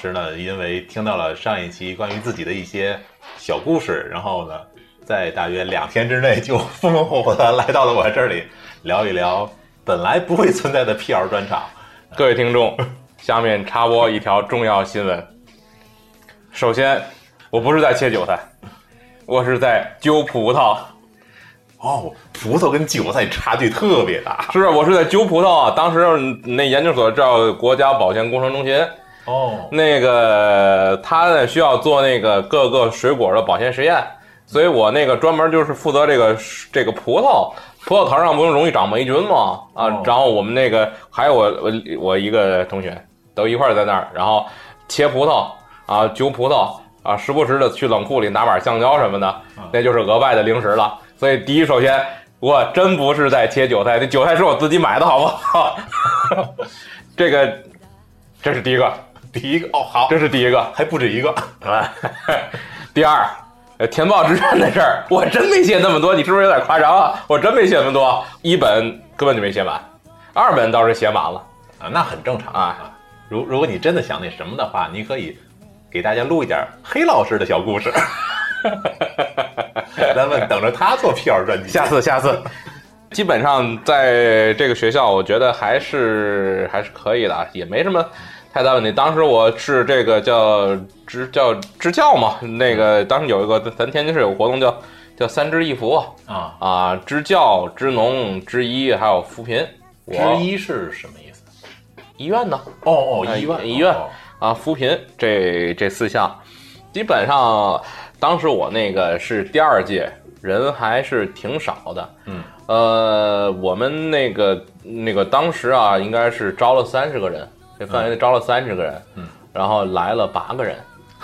师呢，因为听到了上一期关于自己的一些小故事，然后呢，在大约两天之内就 风风火火的来到了我这里，聊一聊本来不会存在的 PR 专场。各位听众，下面插播一条重要新闻。首先，我不是在切韭菜，我是在揪葡萄。哦，葡萄跟韭菜差距特别大。是，我是在揪葡萄啊。当时那研究所叫国家保健工程中心。哦，那个他呢需要做那个各个水果的保鲜实验，所以我那个专门就是负责这个这个葡萄，葡萄藤上不是容易长霉菌吗？啊，然后我们那个还有我我我一个同学都一块儿在那儿，然后切葡萄啊，揪葡萄啊，时不时的去冷库里拿把橡胶什么的，那就是额外的零食了。所以第一，首先我真不是在切韭菜，这韭菜是我自己买的，好不好？这个这是第一个。第一个哦，好，这是第一个，还不止一个。啊 第二，呃，填报志愿的事儿，我真没写那么多，你是不是有点夸张啊？我真没写那么多，一本根本就没写满，二本倒是写满了啊，那很正常啊。如如果你真的想那什么的话，你可以给大家录一点黑老师的小故事，咱们等着他做 P R 专辑。下次，下次。基本上在这个学校，我觉得还是还是可以的，也没什么。太大问题。当时我是这个叫支叫支教嘛，那个当时有一个咱天津市有个活动叫叫三支一扶啊啊，支教、支农、支医还有扶贫。支医是什么意思？医院呢？哦哦，医院医院啊，扶贫这这四项，基本上当时我那个是第二届，人还是挺少的。嗯，呃，我们那个那个当时啊，应该是招了三十个人。这范围内招了三十个人，嗯，然后来了八个人，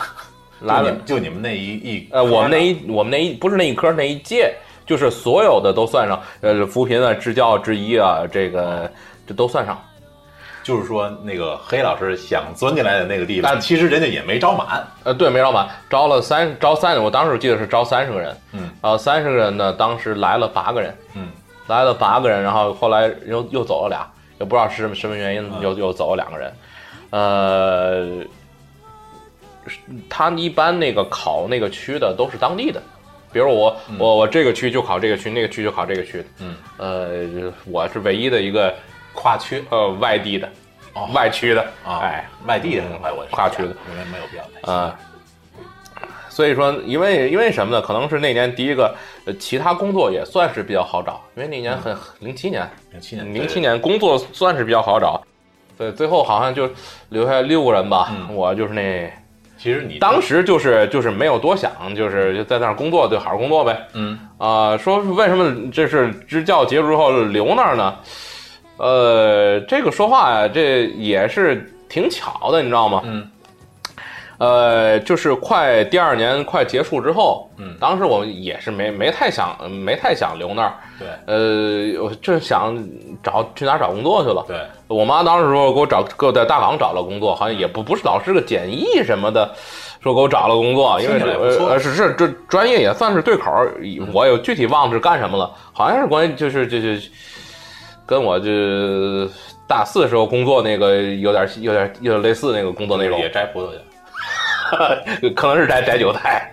来了就你们那一一呃，我们那一我们那一不是那一科那一届，就是所有的都算上，呃，扶贫啊、支教、支医啊，这个这都算上。就是说，那个黑老师想钻进来的那个地方，但其实人家也没招满。呃，对，没招满，招了三招三，我当时记得是招三十个人，嗯，然后三十个人呢，当时来了八个人，嗯，来了八个人，然后后来又又走了俩。也不知道是什么什么原因，又又走了两个人，呃，他一般那个考那个区的都是当地的，比如我我我这个区就考这个区，那个区就考这个区，嗯，呃，我是唯一的一个跨区，呃，外地的，外区的，哎，外地的，我跨区的，应该没有必要啊。所以说，因为因为什么呢？可能是那年第一个，呃，其他工作也算是比较好找，因为那年很零七年，零七年，零七年工作算是比较好找。对，最后好像就留下六个人吧。我就是那，其实你当时就是就是没有多想，就是在那儿工作就好好工作呗。嗯啊，说为什么这是支教结束之后留那儿呢？呃，这个说话呀，这也是挺巧的，你知道吗？嗯。呃，就是快第二年快结束之后，嗯，当时我也是没没太想没太想留那儿，对，呃，我就想找去哪儿找工作去了，对，我妈当时说给我找给我在大港找了工作，好像也不不是老师个简易什么的，说给我找了工作，因为呃是是这专业也算是对口，我有具体忘了是干什么了，好像是关于就是就是跟我这大四时候工作那个有点有点有点类似那个工作内容，也摘葡萄去。可能是在摘韭菜，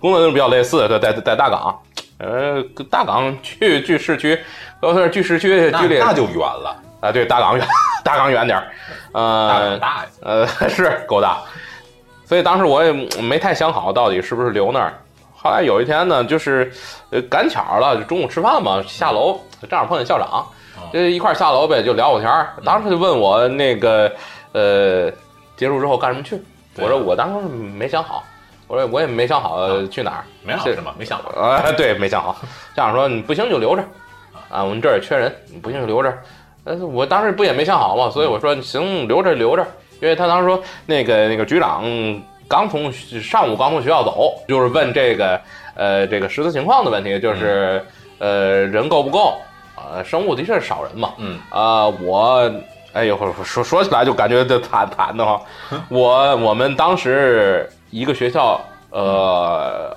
工作内容比较类似，在在在大港，呃，大港去去市区，都是距市区距离那就远了啊，对，大港远，大港远点儿，呃，大，呃，是够大，所以当时我也没太想好到底是不是留那儿。后来有一天呢，就是呃赶巧了，就中午吃饭嘛，下楼正好碰见校长，就一块下楼呗，就聊会天儿。当时就问我那个呃结束之后干什么去。我说我当时没想好，我说我也没想好去哪儿，没好什么，没想好啊，对，没想好。校长说你不行就留着，啊，我们这儿也缺人，你不行就留着。但是我当时不也没想好嘛，所以我说行，留着留着。因为他当时说那个那个局长刚从上午刚从学校走，就是问这个呃这个实质情况的问题，就是呃人够不够？呃，生物的确是少人嘛，嗯啊我。哎呦，说说起来就感觉这惨惨的哈。我我们当时一个学校，呃，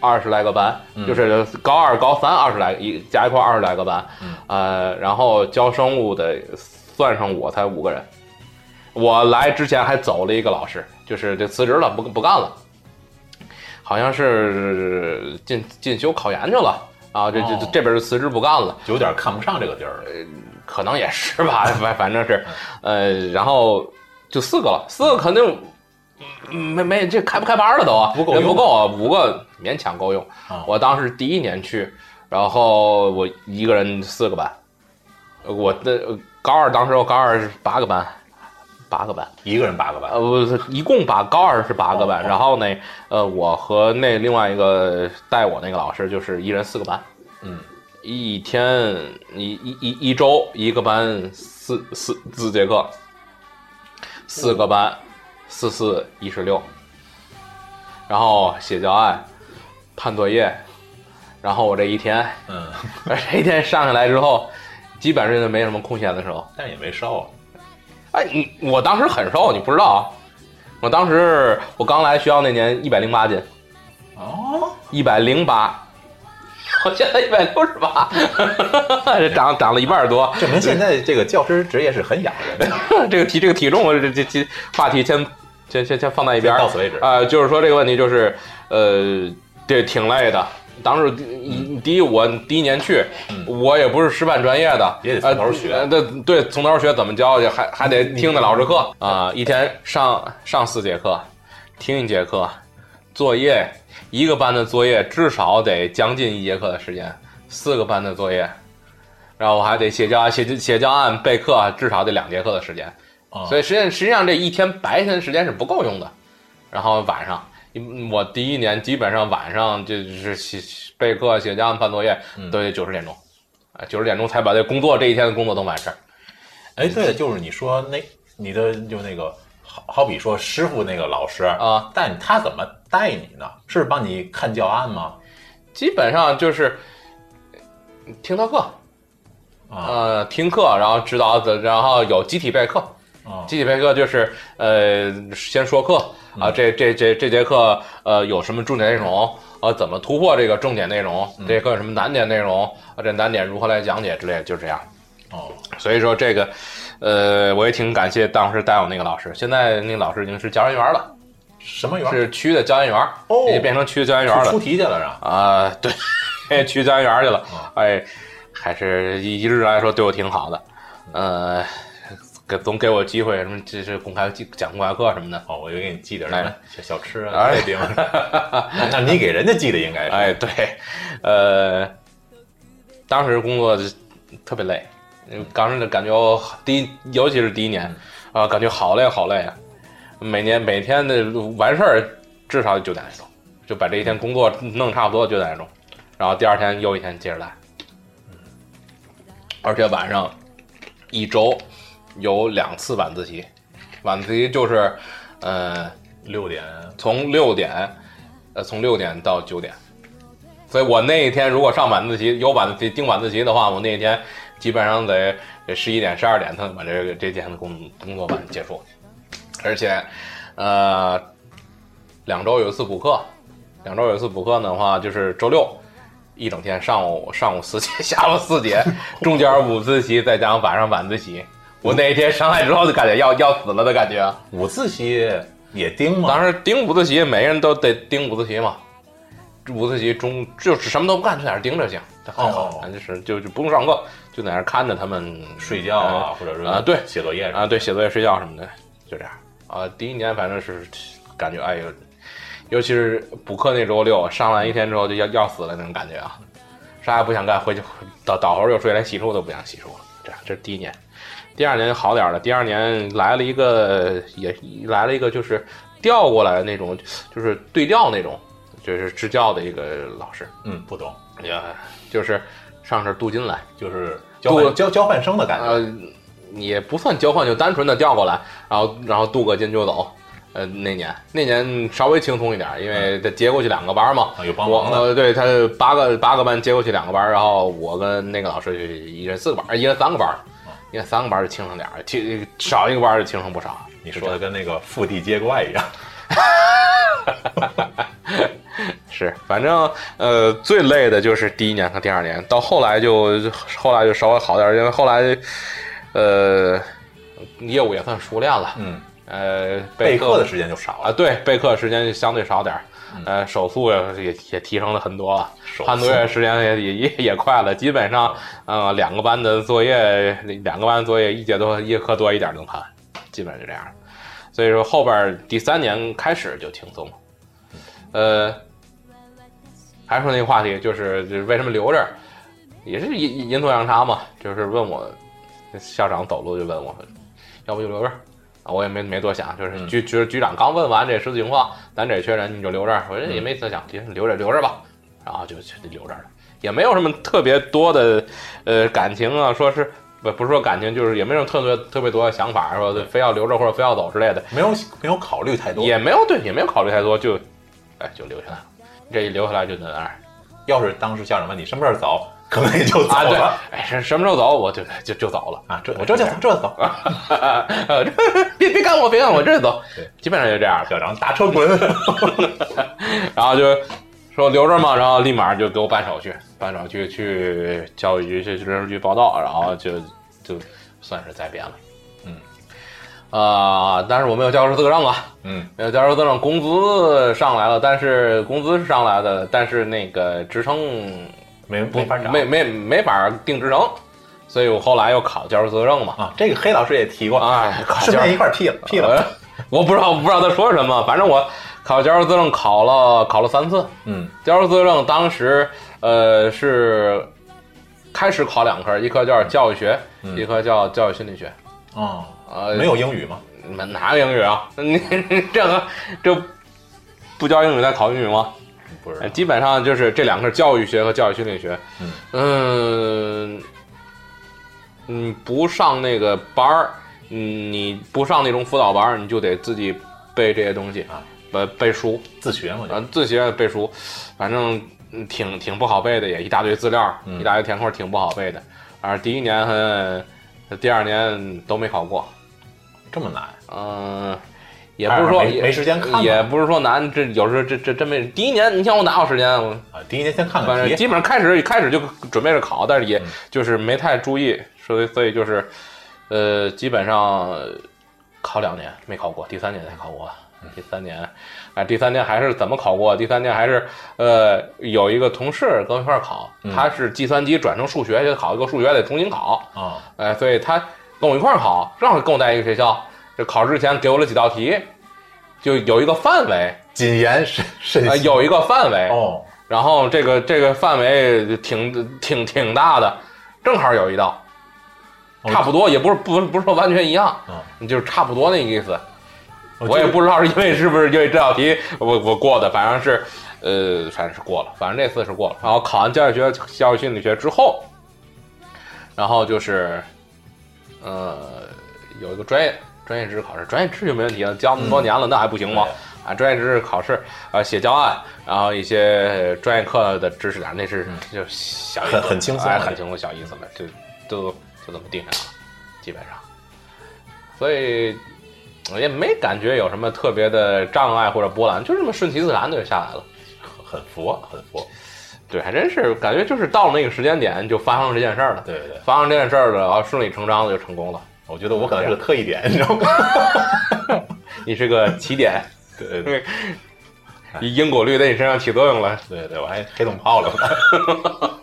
二十来个班，就是高二、高三二十来一加一块二十来个班，呃，然后教生物的算上我才五个人。我来之前还走了一个老师，就是这辞职了，不不干了，好像是进进修考研去了啊，这这哦这边就辞职不干了。有点看不上这个地儿了。可能也是吧，反反正是，呃，然后就四个了，四个肯定嗯没没这开不开班了都啊，不够不够啊，五个勉强够用。啊我当时第一年去，然后我一个人四个班，我的呃高二当时我高二是八个班，八个班，一个人八个班，呃，不是，一共八高二是八个班，然后呢，呃，我和那另外一个带我那个老师就是一人四个班。嗯，一天一一一一周一个班四四四节课，四个班，四四一十六，然后写教案，判作业，然后我这一天，嗯，这一天上下来之后，基本上就没什么空闲的时候。但也没瘦。哎，你我当时很瘦，你不知道啊？我当时我刚来学校那年一百零八斤，哦，一百零八，我现在一百六十八，这涨涨了一半多。证明现在这个教师职业是很养人的。这个体这个体重，这这这话题先先先先放在一边儿。到此为止。啊、就是说这个问题就是，呃，这挺累的。当时第第一，我第一年去，我也不是师范专业的，嗯也得从头学。呃对对，从头学怎么教去，还还得听那老师课。啊、一天上上四节课，听一节课，作业一个班的作业至少得将近一节课的时间，四个班的作业，然后我还得写教写写教案备课，至少得两节课的时间。啊所以实际实际上这一天白天的时间是不够用的，然后晚上，嗯我第一年基本上晚上就是写备课、写教案、判作业都得九十点钟，啊，九十点钟才把这工作这一天的工作都完事儿。哎，对了，就是你说那你的就那个好好比说师傅那个老师啊，但他怎么带你呢？是帮你看教案吗？基本上就是听他课，啊呃，听课，然后指导的，然后有集体备课。啊集体备课就是呃，先说课啊，这这这这节课呃有什么重点内容啊，怎么突破这个重点内容？这节课有什么难点内容啊？这难点如何来讲解之类的，就这样。哦所以说这个，呃，我也挺感谢当时带我那个老师，现在那个老师已经是教研员了，什么园？是区的教研员，哦也变成区的教研员了出题去了是吧？啊，对，区教研员去了哦，哎，还是一一直来说对我挺好的，呃，给总给我机会，什么这是公开讲公开课什么的，哦，我就给你寄点什么哎小小吃啊、哎月饼，那那你给人家寄的应该是哎，对，呃，当时工作就特别累，刚开始感觉我第一，尤其是第一年啊、感觉好累好累啊，每年每天的完事儿至少九点来钟，就把这一天工作弄差不多九点来钟，然后第二天又一天接着来，而且晚上一周有两次晚自习，晚自习就是呃六点。从六点，呃，从六点到九点。所以我那一天如果上晚自习，有晚自习盯晚自习的话，我那一天基本上得得十一点、十二点才能把这个这天的工工作完结束。而且，呃，两周有一次补课，两周有一次补课的话，就是周六一整天，上午上午四节，下午四节，中间午自习，再加上晚上晚自习。我那一天上来之后就感觉要要死了的感觉。午自习也盯吗？当时盯午自习，每个人都得盯午自习嘛。午自习中就是什么都不干，就在那盯着行，这很好哦，咱就是就就不用上课，就在那儿看着他们睡觉啊，或者是啊对写作业啊，对，写作业、睡觉什么的，就这样啊。第一年反正是感觉哎呦，尤其是补课那周六，上完一天之后就要要死了那种感觉啊，啥也不想干，回去倒倒会儿就睡，连洗漱都不想洗漱了。这样，这是第一年。第二年就好点儿了，第二年来了一个也来了一个就是调过来的那种，就是对调那种，就是支教的一个老师，嗯，不懂，也就是上这镀金来。就是交换交交换生的感觉。呃，也不算交换，就单纯的调过来，然后然后镀个金就走。呃，那年那年稍微轻松一点，因为他接过去两个班嘛，啊有帮我忙的呃对他八个八个班接过去两个班，然后我跟那个老师就一人四个班，一人三个班，一人三个班就轻松点儿，轻少一个班就轻松不少。你说的跟那个腹地接怪一样。是，反正呃最累的就是第一年和第二年，到后来就后来就稍微好点儿，因为后来呃业务也算熟练了。嗯，呃，备课课的时间就少了啊，了。对，备课时间就相对少点儿，呃，手速也也也提升了很多了，手判作业时间也也也也快了，基本上，呃，两个班的作业，两个班的作业一节多一课多一点能判，基本上就这样。所以说后边第三年开始就轻松了，呃，还是说那个话题，就是就是为什么留这儿，也是阴阴错阳差嘛，就是问我校长走路就问我，要不就留这儿。啊，我也没没多想，就是嗯。局局局长刚问完这实际情况，咱这缺人你就留这儿，我这也没多想，留留着留着吧，然后就就留这儿了，也没有什么特别多的呃感情啊，说是不不是说感情，就是也没有特别特别多的想法，说非要留着或者非要走之类的，没有没有考虑太多。也没有对，也没有考虑太多，就哎就留下来了，这一留下来就在那儿要是当时校长问你什么时候走，可能也就走啊，对了，哎什什么时候走我就就就走了。啊。这我这就走，这就走。啊，这别别赶我，别赶我，这就走对，基本上就这样了。校长打车滚。然后就说留着嘛，然后立马就给我办手续，办手续去教育局去人事局报到，然后就就算是在编了。嗯，啊、但是我没有教师资格证啊，嗯，没有教师资格证，工资上来了，但是工资是上来的，但是那个职称没没法找没没没法定职称，所以我后来又考教师资格证嘛。啊。这个黑老师也提过，哎，考教顺便一块儿批了批了。呃我不知道，我不知道他说什么，反正我考教师资格证考了考了三次。嗯教师资格证当时呃是开始考两科，一科叫教育学，嗯一科叫教育心理学。哦，呃，没有英语吗？哪哪有英语啊？你这个这不教英语再考英语吗？呃不是。基本上就是这两科教育学和教育心理学。嗯嗯嗯，不上那个班儿，嗯，你不上那种辅导班儿，你就得自己背这些东西啊，背背书。自学嘛，就啊，自学背书，反正嗯挺挺不好背的，也一大堆资料，嗯一大堆填空，挺不好背的。而第一年和第二年都没考过，这么难。嗯、也不是说也没没时间看也不是说难，这有时候这这真没。第一年你像我哪有时间？啊，第一年先看看反正看，基本上开始开始就准备着考，但是也嗯就是没太注意，所以所以就是，呃，基本上呃考两年没考过，第三年才考过。第三年，啊，第三年还是怎么考过？第三年还是呃有一个同事跟我一块儿考，嗯他是计算机转成数学，就考一个数学得重新考，啊，哎，所以他跟我一块儿考，正好跟我在一个学校。这考试之前给我了几道题，就有一个范围，谨言慎慎。有一个范围，哦，然后这个这个范围挺挺挺大的，正好有一道，哦差不多，也不是不不是说完全一样，嗯就是差不多那个意思。我我也不知道是因为是不是因为这道题我我过的，反正是呃反正是过了，反正这次是过了。然后考完教育学、教育心理学之后，然后就是呃有一个专业专业知识考试，专业知识就没问题了，教那么多年了，那还不行吗？啊，专业知识考试，啊，写教案，然后一些专业课的知识点，那是就小很很轻松哎，很轻松小意思了，就都就这么定下来了，基本上。所以我也没感觉有什么特别的障碍或者波澜，就这么顺其自然的就下来了。很佛，很佛。对，还真是感觉就是到了那个时间点就发生这件事儿了，对对对，发生这件事儿了，然后顺理成章的就成功了。我觉得我可能是个特异点，你知道吗？你是个起点，对对因果律在你身上起作用了。对对，我还黑洞泡了。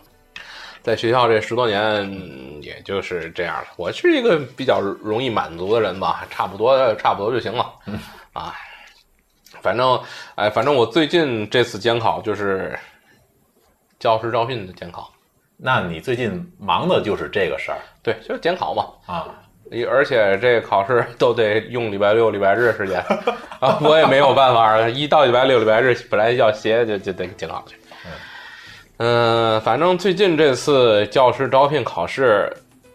在学校这十多年，嗯也就是这样了。我是一个比较容易满足的人吧，差不多差不多就行了。啊，反正哎，反正我最近这次监考就是教师招聘的监考，那你最近忙的就是这个事儿对，就是监考嘛。啊？而且这个考试都得用礼拜六、礼拜日时间啊，我也没有办法，一到礼拜六、礼拜日本来要歇，就就得监考去。嗯，反正最近这次教师招聘考试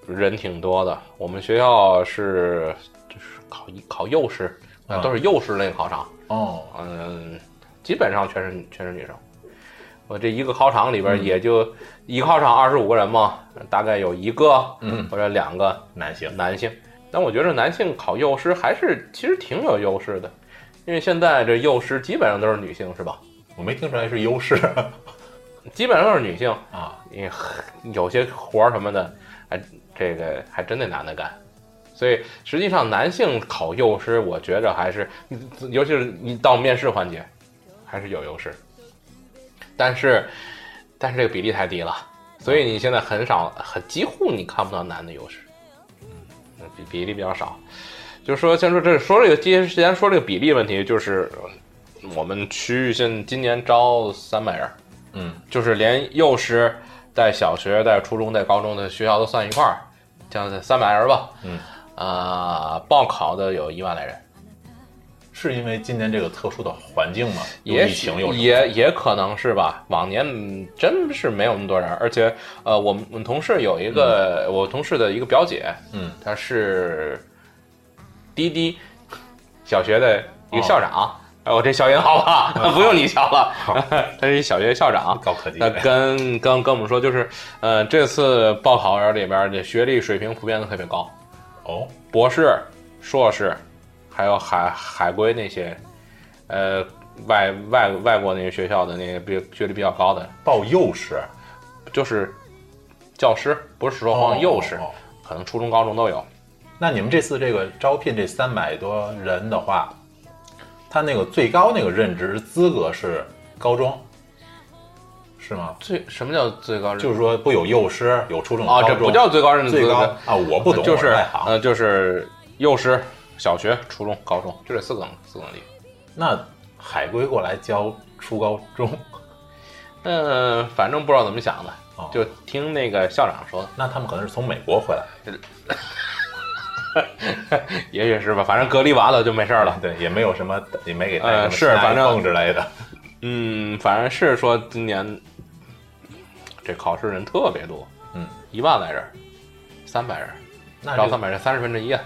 人挺多的，我们学校是就是考一考幼师，都是幼师那个考场，哦，嗯，基本上全是全是女生。我这一个考场里边嗯。也就一个考场二十五个人嘛，大概有一个嗯，或者两个男性。男性，但我觉得男性考幼师还是其实挺有优势的，因为现在这幼师基本上都是女性，是吧？我没听出来是优势基本上都是女性，啊。因为有些活儿什么的，还这个还真得男的干。所以实际上男性考幼师，我觉着还是，尤其是你到面试环节，还是有优势。但是，但是这个比例太低了，所以你现在很少，很几乎你看不到男的优势，嗯，比比例比较少。就是说，先说这说这个，既然说这个比例问题，就是我们区域现今年招三百人，嗯，就是连幼师带小学、带初中、带高中的学校都算一块儿，将近三百人吧，嗯。啊，报考的有一万来人，是因为今年这个特殊的环境吗？也疫情有也也可能是吧。往年真是没有那么多人，而且呃，我们我们同事有一个，我同事的一个表姐，嗯，她是滴滴小学的一个校长。哎，我这校音好吧？不用你教了，他是一小学校长，高科技。那跟跟跟我们说，就是呃，这次报考人里边的学历水平普遍都特别高。哦，博士、硕士，还有海海归那些，呃，外外外国那些学校的那些比学历比较高的报幼师，就是教师，不是说光幼师，可能初中、高中都有。那你们这次这个招聘这三百多人的话，他那个最高那个任职资格是高中，是吗？最什么叫最高？就是说不有幼师，有初中、啊，这不叫最高任职最高啊，我不懂，就是呃，就是幼师、小学、初中、高中，就这四个等四个等级。那海归过来教初高中，嗯，反正不知道怎么想的，就听那个校长说，那他们可能是从美国回来。也许是吧，反正隔离完了就没事了。对，也没有什么，也没给带什么是反正之类的。嗯，反正是说今年这考试人特别多，嗯，一万来人，三百人，那招三百人，三十分之一啊，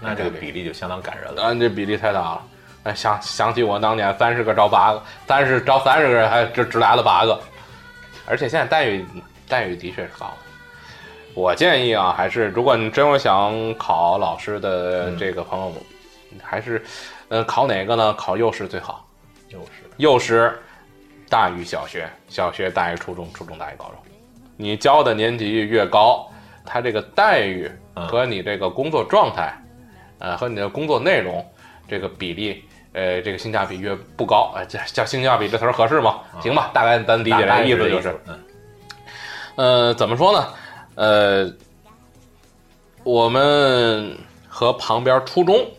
那这个比例就相当感人了。嗯，这比例太大了。哎，想想起我当年三十个招八个，三十招三十个人，还只只来了八个，而且现在待遇待遇的确是高。我建议啊，还是如果你真有想考老师的这个朋友，还是，呃，考哪个呢？考幼师最好。幼师，幼师大于小学，小学大于初中，初中大于高中。你教的年级越高，他这个待遇和你这个工作状态，呃，和你的工作内容这个比例，呃，这个性价比越不高，呃，这叫性价比这词儿合适吗？行吧，大概咱理解这意思就是，呃，怎么说呢？呃，我们和旁边初中，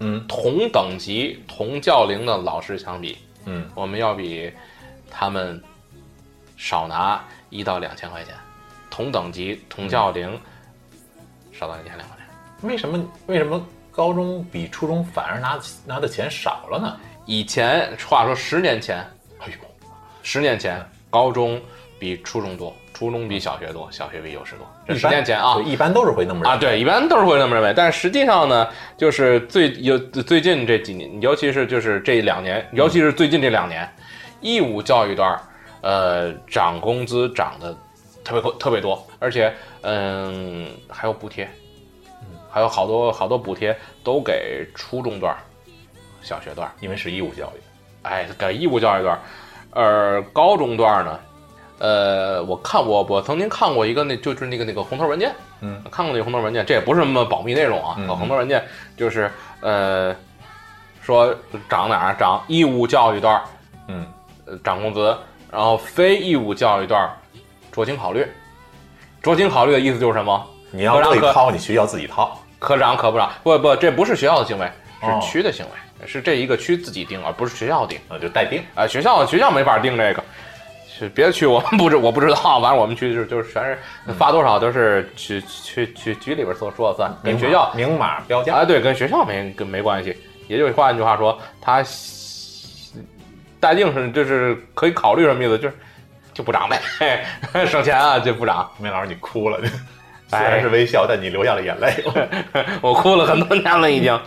嗯，同等级、同教龄的老师相比，嗯，我们要比他们少拿一到两千块钱。同等级、同教龄，少拿一千两块钱。为什么？为什么高中比初中反而拿拿的钱少了呢？以前话说十年前，哎呦，十年前高中比初中多。初中比小学多，小学比幼师多。这十年前啊，一般都是会那么认为。啊，对，一般都是会那么认为。但实际上呢，就是最有最近这几年，尤其是就是这两年，尤其是最近这两年，义务教育段呃，涨工资涨的特别特别多，而且嗯，还有补贴，嗯，还有好多好多补贴都给初中段小学段因为是义务教育，哎，给义务教育段而高中段呢。呃，我看我我曾经看过一个，那就是那个那个红头文件，嗯，看过那个红头文件，这也不是什么保密内容啊，红头文件就是呃，说涨哪儿涨义务教育段，嗯，涨工资，然后非义务教育段酌情考虑，酌情考虑的意思就是什么？你要自己掏，你学校自己掏，可涨可不涨，不不，这不是学校的行为，是区的行为，是这一个区自己定，而不是学校定，啊，就代定，啊，学校学校没法定这个。别的区我们不知我不知道，反正我们区就是就是全是发多少都是去去去局里边说说了算，跟学校明码标价啊，对，跟学校没跟没关系。也就换一句话说，他待定是就是可以考虑什么意思，就是就不涨呗，省钱啊就不涨。梅老师你哭了，虽然是微笑，但你流下了眼泪。我哭了很多年了已经。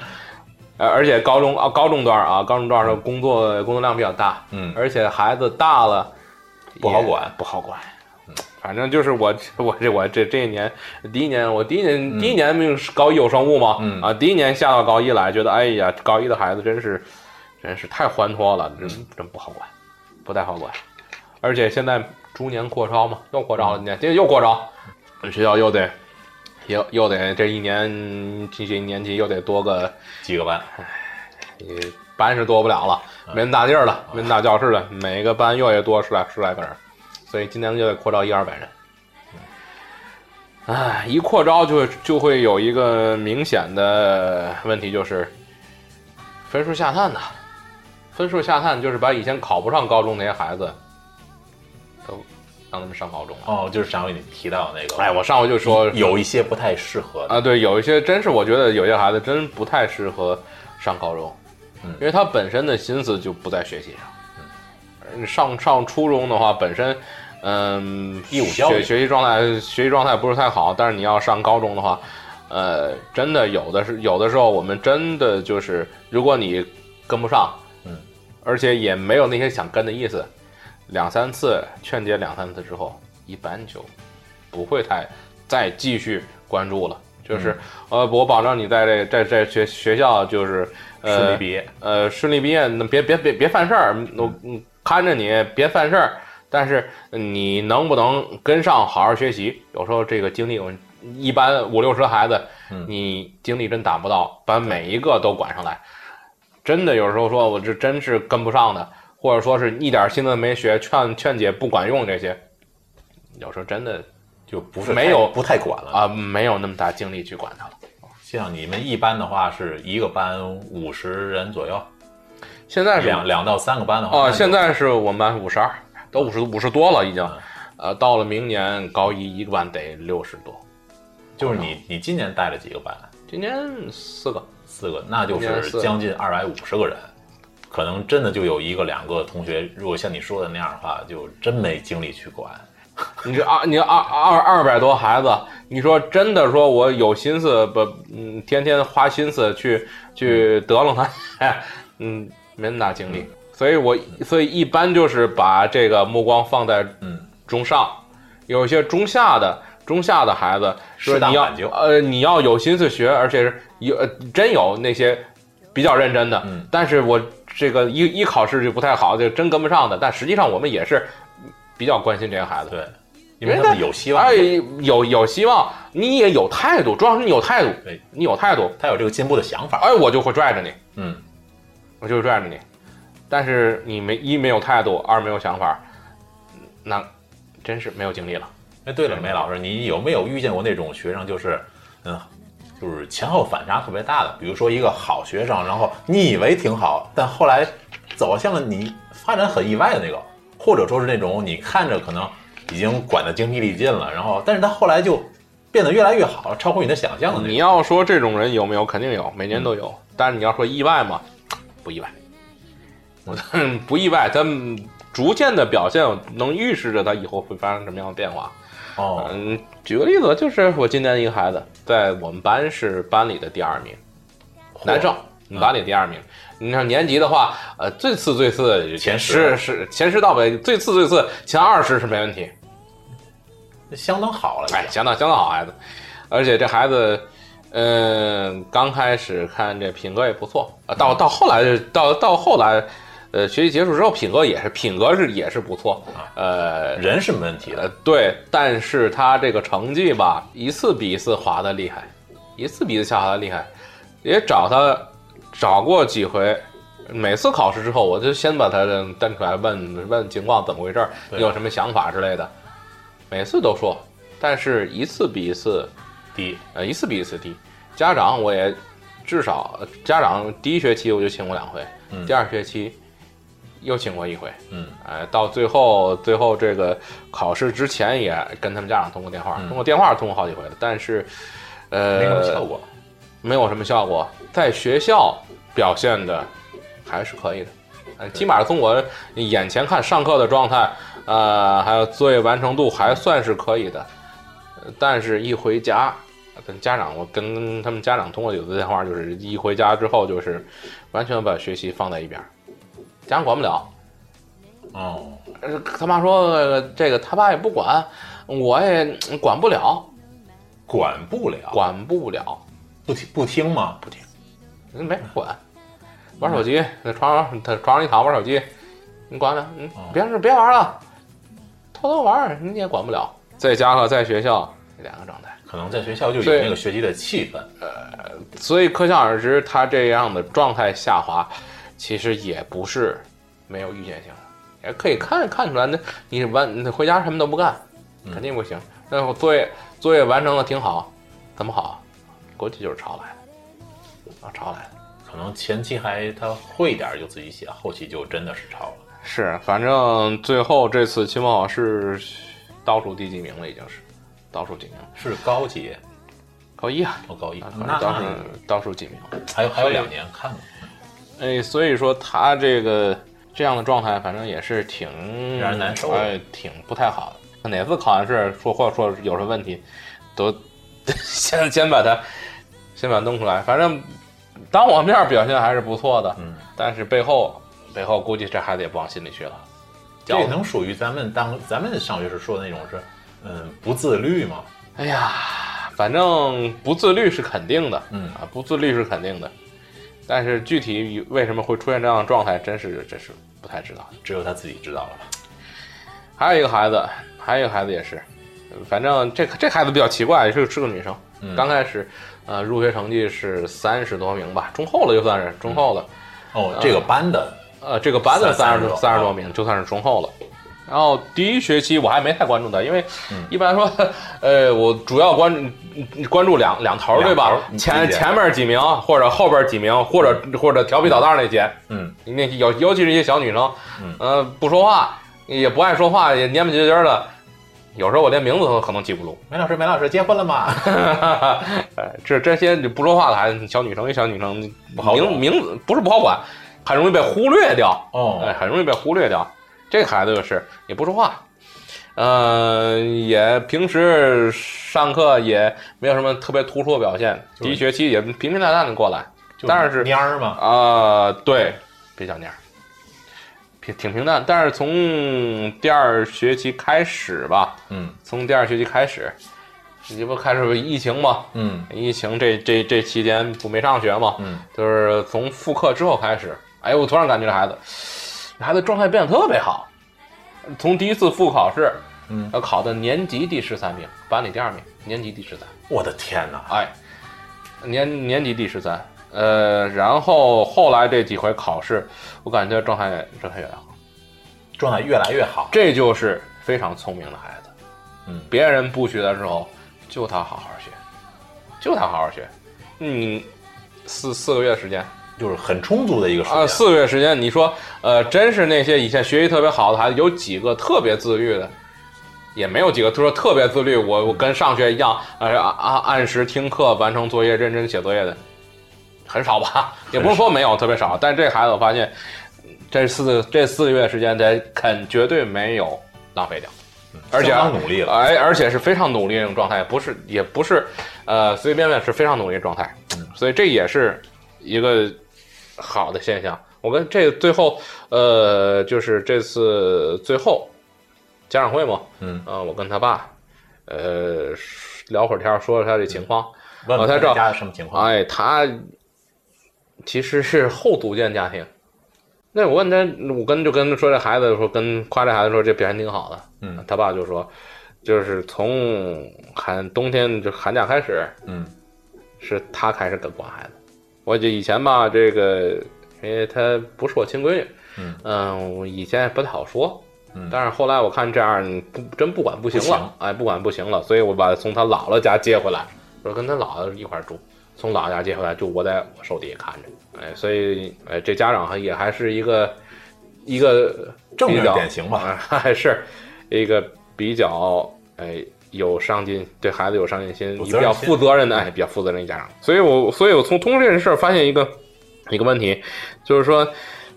呃，而且高中啊高中段啊高中段的工作工作量比较大，嗯，而且孩子大了。不好管，不好管。反正就是我，我这我这这一年，第一年我第一年第一年没有高一有生物嘛，啊，第一年下到高一来，觉得哎呀，高一的孩子真是，真是太欢脱了，真真不好管，不太好管。而且现在逐年扩招嘛，又扩招了，今年今年又扩招，学校又得又又得这一年这这年级又得多个，几个班？呃班是多不了了，没那么大地儿了，没那么大教室了，每个班又得多十来十来个人，所以今年就得扩招一二百人。唉，一扩招就就会有一个明显的问题，就是分数下探呐。分数下探就是把以前考不上高中那些孩子，都让他们上高中了。哦，就是上回你提到那个，哎，我上回就说有一些不太适合的。啊，对，有一些真是我觉得有些孩子真不太适合上高中，嗯因为他本身的心思就不在学习上。嗯，上上初中的话，本身嗯，学学习状态学习状态不是太好，但是你要上高中的话，呃，真的有的是有的时候我们真的就是，如果你跟不上，嗯，而且也没有那些想跟的意思，两三次劝解两三次之后，一般就不会太再继续关注了。就是、嗯呃，我保证你在这在在学学校就是呃顺利毕业，呃，顺利毕业，那别别别别犯事儿，我嗯看着你别犯事儿，但是你能不能跟上，好好学习？有时候这个精力，我一般五六十孩子，嗯你精力真达不到，把每一个都管上来，真的有时候说我这真是跟不上的，或者说是一点心思没学，劝劝解不管用这些，有时候真的就不是没有不太管了。啊没有那么大精力去管它了。像你们一般的话是一个班五十人左右，现在是两两到三个班的话，哦，那就现在是我们班五十二，都五十五十多了已经嗯。呃，到了明年高一一个班得六十多，就是你你今年带了几个班？今年四个。四个，那就是将近二百五十个人，可能真的就有一个两个同学，如果像你说的那样的话，就真没精力去管。你这二你二二二百多孩子，你说真的说我有心思不嗯天天花心思去去得了他，哎 嗯没那么大精力，所以我所以一般就是把这个目光放在嗯中上，有一些中下的中下的孩子，说你要呃你要有心思学，而且是有呃真有那些比较认真的，嗯。但是我这个一一考试就不太好，就真跟不上的，但实际上我们也是比较关心这些孩子。对，因为他们有希望，哎，有有希望，你也有态度，主要是你有态度，对你有态度，他有这个进步的想法。哎，我就会拽着你，嗯，我就会拽着你。但是你没一没有态度，二没有想法，那真是没有精力了。哎，对了，梅老师，你有没有遇见过那种学生，就是嗯，就是前后反差特别大的？比如说一个好学生，然后你以为挺好，但后来走向了你发展很意外的那个，或者说是那种你看着可能已经管得精疲力尽了，然后但是他后来就变得越来越好，超乎你的想象的那种。你要说这种人有没有？肯定有，每年都有。但是你要说意外嘛，不意外，不意外。他逐渐的表现能预示着他以后会发生什么样的变化。哦，嗯，举个例子，就是我今年一个孩子在我们班是班里的第二名，男生，我们班里第二名。你像年级的话，呃，最次最次前十十是前十到尾，最次最次前二十是没问题。相当好了，哎，相当相当好孩子，而且这孩子，嗯、刚开始看这品格也不错啊，到到后来到到后来，呃，学习结束之后品格也是品格是也是不错，呃人是没问题呃的。对，但是他这个成绩吧，一次比一次滑的厉害，一次比一次下滑的厉害，也找他找过几回。每次考试之后，我就先把他带出来问问情况怎么回事你有什么想法之类的。每次都说，但是一次比一次，低，呃，一次比一次低。家长我也至少，家长第一学期我就请过两回，嗯第二学期又请过一回。嗯，哎，到最后最后这个考试之前也跟他们家长通过电话，嗯通过电话通过好几回了，但是呃，没什么效果。没有什么效果，在学校表现的还是可以的，呃，起码从我眼前看上课的状态，呃，还有作业完成度还算是可以的，呃但是一回家。跟家长，我跟他们家长通过有的电话，就是一回家之后，就是完全把学习放在一边，家长管不了。哦，呃他妈说呃这个他爸也不管，我也嗯管不了，管不了，管不了，不听不听吗？不听。嗯没人管，玩手机，在床上他床上一躺玩手机，你管他，嗯哦，别是别玩了，偷偷玩你也管不了。在家和在学校，两个状态。可能在学校就有那个学习的气氛。呃所以可想而知，他这样的状态下滑，其实也不是没有预见性的，也可以看看出来。那你完你回家什么都不干，肯定不行。那我作业作业完成的挺好，怎么好？估计就是抄来的，啊，抄来的。可能前期还他会点儿就自己写，后期就真的是抄了。是，反正最后这次期末考试倒数第几名了，已经是倒数几名，是高级，高一啊，哦高一，啊那倒数倒数几名。还有还有两年看看。哎，所以说他这个这样的状态，反正也是挺让人难受的哎，挺不太好的。哪次考完试说或者说有什么问题，都 先先把它先把它弄出来。反正当我面表现还是不错的，嗯，但是背后背后估计这孩子也不往心里去了。这也能属于咱们当咱们上学时说的那种是，嗯，不自律吗。哎呀，反正不自律是肯定的，嗯啊，不自律是肯定的。但是具体为什么会出现这样的状态，真是真是不太知道。只有他自己知道了吧？还有一个孩子，还有一个孩子也是，反正这这孩子比较奇怪，是是个女生。嗯刚开始，呃，入学成绩是三十多名吧，中后了就算是中后了。哦，这个班的，呃，这个班的三十多三十多名，就算是中后了。然后第一学期我还没太关注他，因为嗯。一般来说，呃，我主要关注关注两两头儿，对吧前前面几名，或者后边几名，或者或者调皮捣蛋那些，嗯，那尤尤其是一些小女生，嗯。呃，不说话，也不爱说话，也蔫不唧唧的，有时候我连名字都可能记不住。梅老师，梅老师结婚了吗？哎，这这些不说话的孩子，小女生，一小女生，不好名名字不是不好管，很容易被忽略掉。哦，哎，很容易被忽略掉。这个孩子就是也不说话，呃，也平时上课也没有什么特别突出的表现。第一学期也平平淡淡的过来，就但是蔫儿嘛。啊、对，比较蔫儿，平挺平淡。但是从第二学期开始吧，嗯从第二学期开始，这不开始疫情嘛？嗯疫情这这这期间不没上学嘛？嗯，就是从复课之后开始，哎呦，我突然感觉这孩子，这孩子状态变得特别好。从第一次复考试，嗯，要考的年级第十三名，班里第二名，年级第十三，我的天哪！哎，年年级第十三。呃，然后后来这几回考试，我感觉状态状态越来越好，状态越来越好。这就是非常聪明的孩子。嗯，别人不学的时候，就他好好学，就他好好学。嗯，四四个月时间，就是很充足的一个时啊，间。四个月时间，你说，呃，真是那些以前学习特别好的孩子，有几个特别自律的？也没有几个，就说特别自律，我我跟上学一样，呃，按按按时听课，完成作业，认真写作业的，很少吧？也不是说没有，特别少。但是这孩子我发现，这四这四个月时间，他肯绝对没有浪费掉，而且相当努力了。哎，而且是非常努力那种状态，不是也不是，呃，随随便便是非常努力的状态，嗯所以这也是一个好的现象。我跟这最后，呃，就是这次最后家长会嘛，嗯，呃，我跟他爸，呃，聊会儿天说，说了他这情况，问问我才知道家什么情况。哎，他其实是后组建家庭。那我问他，我跟就跟他说这孩子说，跟夸这孩子说这表现挺好的。嗯他爸就说，就是从寒冬天就寒假开始，嗯是他开始跟管孩子。我就以前吧，这个因为他不是我亲闺女，嗯我以前也不太好说。嗯但是后来我看这样不真不管不行了，哎，不管不行了，所以我把他从他姥姥家接回来，说跟他姥姥一块儿住，从姥姥家接回来，就我在我手底下看着，哎，所以哎，这家长还也还是一个一个正面比较典型吧。啊，还是一个比较哎有上进，对孩子有上进心，比较负责任的，哎，比较负责任的家长。所以我，所以我从通过这件事儿发现一个一个问题，就是说，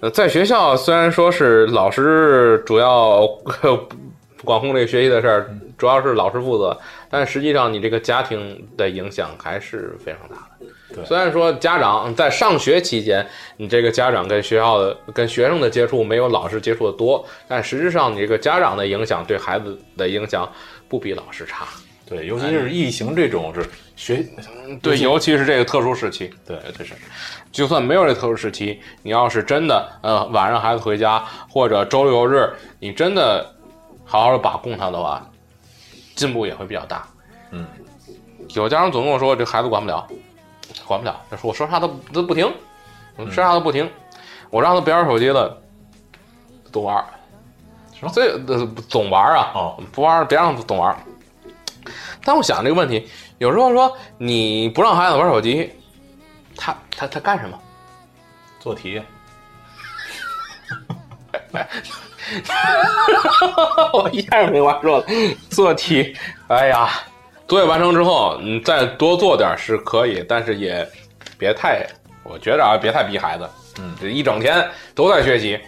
呃，在学校虽然说是老师主要 管控这个学习的事儿，主要是老师负责，但实际上你这个家庭的影响还是非常大的。对虽然说家长在上学期间，你这个家长跟学校的、跟学生的接触没有老师接触的多，但实质上你这个家长的影响对孩子的影响不比老师差。对，尤其是疫情这种是学，对，尤其是这个特殊时期，对这是，就算没有这特殊时期，你要是真的呃晚上孩子回家或者周六日，你真的好好的把控他的话，进步也会比较大。嗯，有家长总跟我说这孩子管不了，管不了，他说我说啥他都不听，我说啥都不听，我让他别玩手机了，都玩所以呃总玩啊，哦，不玩别让他总玩。但我想这个问题，有时候说你不让孩子玩手机，他他他干什么？做题，我一下没话说了。做题，哎呀，作业完成之后，你再多做点是可以，但是也别太，我觉着啊，别太逼孩子。嗯，这一整天都在学习，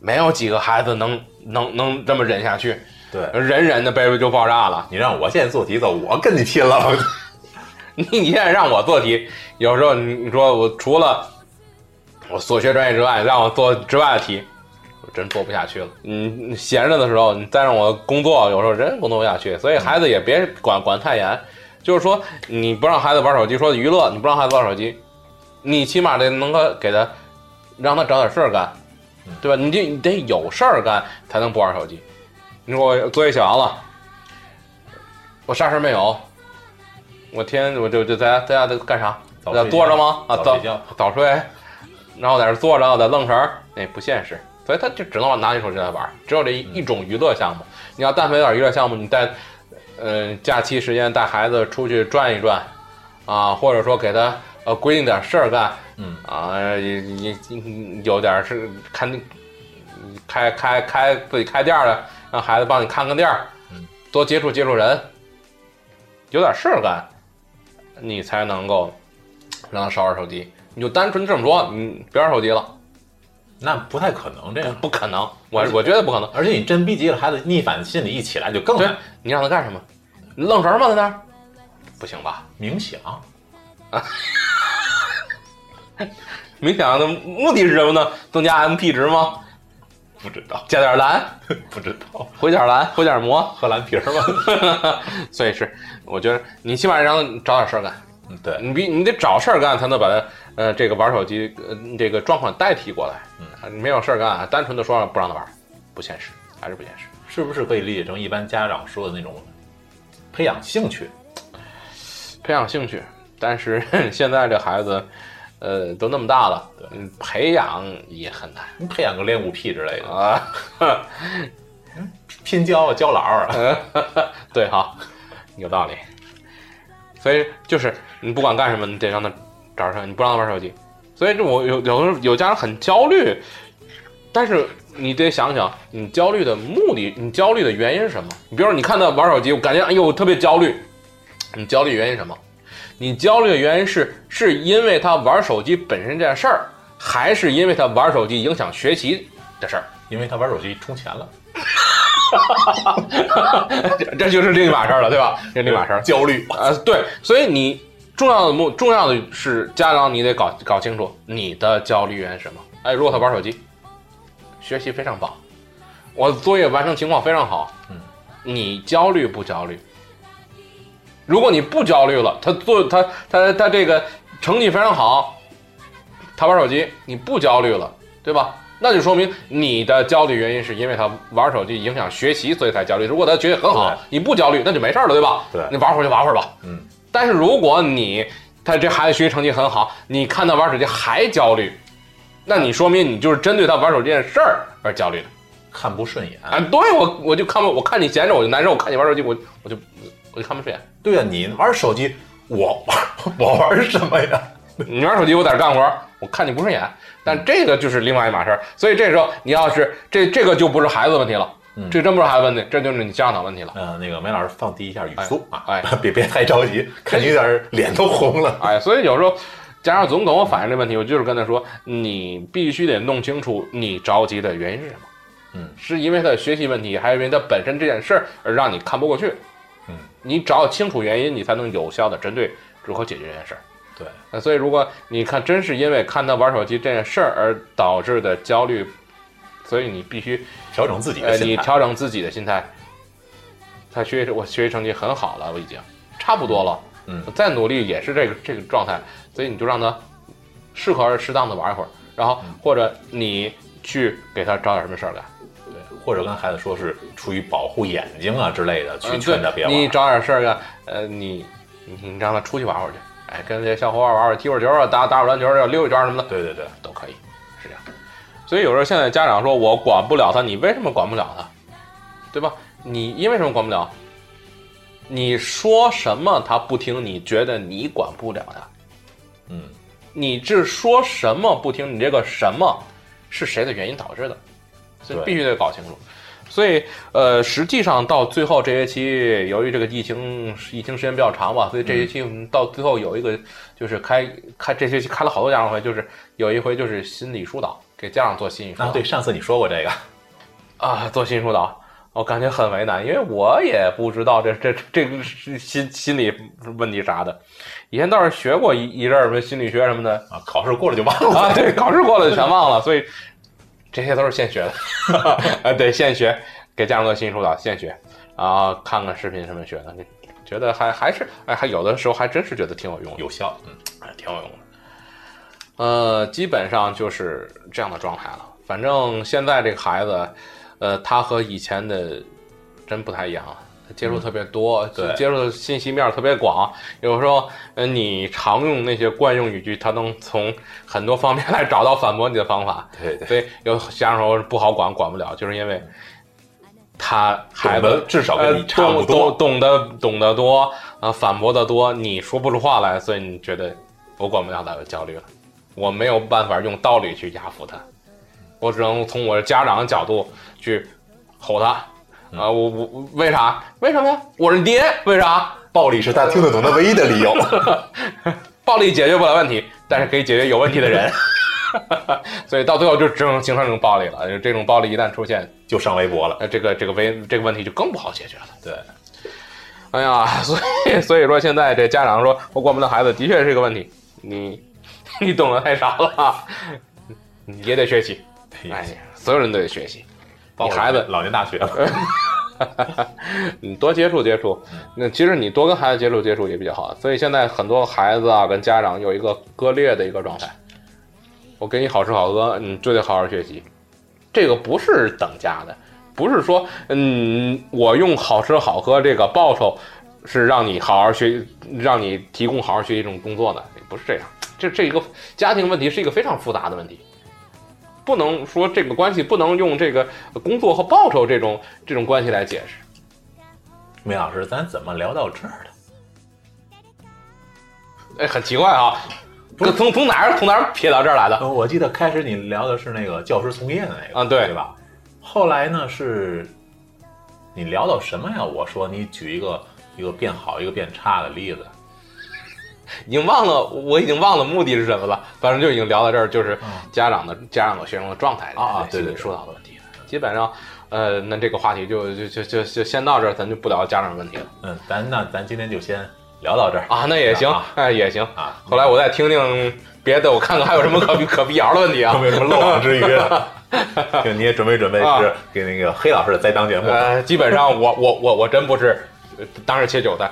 没有几个孩子能 能能这么忍下去，对忍忍的背背就爆炸了。你让我现在做题走，我跟你拼了。你 你现在让我做题，有时候你你说我除了我所学专业之外，让我做之外的题，我真做不下去了。嗯，闲着的时候，你再让我工作，有时候真工作不下去。所以孩子也别管管太严，就是说你不让孩子玩手机，说娱乐，你不让孩子玩手机，你起码得能够给他让他找点事儿干，对吧？你得你得有事儿干才能不玩手机。你说我作业写完了，我啥事儿没有，我天天我就就在家在家都干啥？在坐着吗？啊，早早睡觉早睡，然后在这坐着，在愣神儿，那不现实。所以他就只能拿起手机来玩，只有这一一种娱乐项目。你要但凡有点娱乐项目，你带，呃，假期时间带孩子出去转一转，啊，或者说给他呃规定点事儿干，嗯啊，也也也有点是看开开开自己开店的，让孩子帮你看看店儿，嗯多接触接触人，有点事儿干，你才能够让他少玩手机。你就单纯这么说，你别玩手机了，那不太可能这不样。不可能，我我觉得不可能。而且你真逼急了，孩子逆反心理一起来就更对难。你让他干什么？愣神儿吗？在那儿？不行吧？冥想啊，冥想的目的是什么呢？增加 MP 值吗？不知道，加点蓝，不知道，回点蓝，回点魔。喝蓝瓶儿吗？所以是，我觉得你起码让他找点事儿干，嗯，对，你比你得找事儿干，才能把他呃这个玩手机呃这个状况代替过来。嗯没有事儿干，单纯的说不让他玩，不现实，还是不现实。是不是可以理解成一般家长说的那种培养兴趣？培养兴趣，但是 现在这孩子，呃，都那么大了，嗯，培养也很难你培养个练武癖之类的，啊。拼交啊，交老啊，对哈，有道理。所以就是你不管干什么，你得让他找事儿，你不让他玩手机。所以这我有有的时候有家长很焦虑，但是你得想想，你焦虑的目的，你焦虑的原因是什么？你比如说，你看他玩手机，我感觉哎呦特别焦虑，你焦虑原因是什么？你焦虑的原因是是因为他玩手机本身这事儿，还是因为他玩手机影响学习的事儿？因为他玩手机充钱了，这这就是另一码事儿了，对吧？这另一码事儿。焦虑。呃，对，所以你重要的目重要的是家长，你得搞搞清楚你的焦虑源是什么。哎，如果他玩手机，学习非常棒，我作业完成情况非常好，嗯，你焦虑不焦虑？如果你不焦虑了，他做他他他这个成绩非常好，他玩手机，你不焦虑了，对吧？那就说明你的焦虑原因是因为他玩手机影响学习，所以才焦虑。如果他学习很好，你不焦虑，那就没事儿了，对吧？对你玩会儿就玩会儿吧。嗯，但是如果你他这孩子学习成绩很好，你看他玩手机还焦虑，那你说明你就是针对他玩手机这件事儿而焦虑的。看不顺眼。啊，对我我就看不，我看你闲着我就难受，我看你玩手机我我就我就看不顺眼。对呀、你玩手机，我玩 我玩什么呀？你玩手机，我在这干活，我看你不顺眼。但这个就是另外一码事儿，所以这时候你要是这这个就不是孩子问题了，嗯这真不是孩子问题，这就是你家长问题了。呃，那个梅老师放低一下语速啊，哎 别别太着急，看你有点脸都红了。哎，所以有时候家长总跟我反映这问题，我就是跟他说，你必须得弄清楚你着急的原因是什么。嗯，是因为他的学习问题，还是因为他本身这件事儿而让你看不过去？嗯，你找清楚原因，你才能有效的针对如何解决这件事儿。对，那所以如果你看真是因为看他玩手机这件事儿而导致的焦虑，所以你必须调整自己的呃，心态。你调整自己的心态。他学习我学习成绩很好了，我已经差不多了。嗯我再努力也是这个这个状态，所以你就让他适可而适当的玩一会儿，然后嗯或者你去给他找点什么事儿干。对，或者跟孩子说是出于保护眼睛啊之类的，去嗯劝他别玩，你。找点事儿干，呃，你你你让他出去玩会儿去，哎，跟这些小伙伴玩玩，踢会儿球啊，打打会儿篮球啊，溜一圈什么的，对对对，都可以，是这样。所以有时候现在家长说我管不了他，你为什么管不了他？对吧？你因为什么管不了？你说什么他不听，你觉得你管不了他？嗯，你这说什么不听？你这个什么是谁的原因导致的？所以必须得搞清楚。所以，呃，实际上到最后这学期，由于这个疫情疫情时间比较长吧，所以这学期我们到最后有一个就是开开这学期开了好多家长会，就是有一回就是心理疏导，给家长做心理疏导。啊，对，上次你说过这个，啊，做心理疏导，我感觉很为难，因为我也不知道这这这个是心心理问题啥的，以前倒是学过一一阵儿什么心理学什么的。啊，考试过了就忘了。啊，对，考试过了就全忘了，所以这些都是现学的，啊，对，现学，给家长做心理疏导，现学，啊，看看视频什么学的，觉得还还是哎，还有的时候还真是觉得挺有用的，有效，嗯，哎，挺有用的。呃，基本上就是这样的状态了。反正现在这个孩子，呃，他和以前的真不太一样，他接触特别多，对接触的信息面特别广。有时候，呃，你常用那些惯用语句，他能从很多方面来找到反驳你的方法。对对，所以有家长说不好管，管不了，就是因为他孩子至少跟你呃差不多。懂得懂得多啊，反驳的多，你说不出话来，所以你觉得我管不了他，有焦虑了，我没有办法用道理去压服他，我只能从我家长的角度去吼他啊，我我我为啥？为什么呀？我是爹，为啥？暴力是他听得懂的唯一的理由。暴力解决不了问题，但是可以解决有问题的人，所以到最后就只能形成这种暴力了。这种暴力一旦出现，就上微博了。那，这个这个危这个问题就更不好解决了。对，哎呀，所以所以说现在这家长说我管不了孩子，的确是一个问题。你你懂得太少了，你也得学习。哎，所有人都得学习。你孩子，老年大学，你 多接触接触，那其实你多跟孩子接触接触也比较好。所以现在很多孩子啊跟家长有一个割裂的一个状态。我给你好吃好喝，你就得好好学习。这个不是等价的，不是说嗯，我用好吃好喝这个报酬是让你好好学，让你提供好好学习这种工作的，不是这样。这这一个家庭问题是一个非常复杂的问题。不能说这个关系不能用这个工作和报酬这种这种关系来解释。梅老师，咱怎么聊到这儿的？哎，很奇怪啊，从从从哪儿从哪儿撇到这儿来的？呃，我记得开始你聊的是那个教师从业的那个啊对对吧？后来呢是，你聊到什么呀？我说你举一个一个变好一个变差的例子。已经忘了，我已经忘了目的是什么了。反正就已经聊到这儿，就是家长的家长和学生的状态啊啊对对对心理疏导的问题。基本上，呃，那这个话题就就就就就先到这儿，咱就不聊家长问题了嗯，咱那咱今天就先聊到这儿啊。那也行啊，哎，也行。啊。后来我再听听别的，我看看还有什么可 可辟谣的问题啊有。没有什么漏网之鱼的？就你也准备准备啊是给那个黑老师的栽赃节目？呃，基本上我我我我真不是呃当着切韭菜，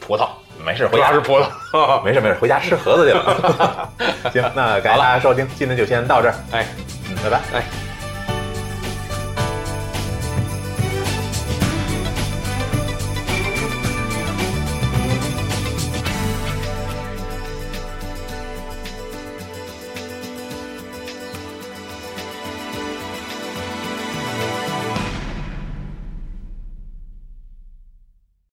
葡萄没事，回家吃葡萄。没事没事，回家吃盒子去了。行，那感谢大家收听，今天就先到这儿，哎嗯，拜拜。哎。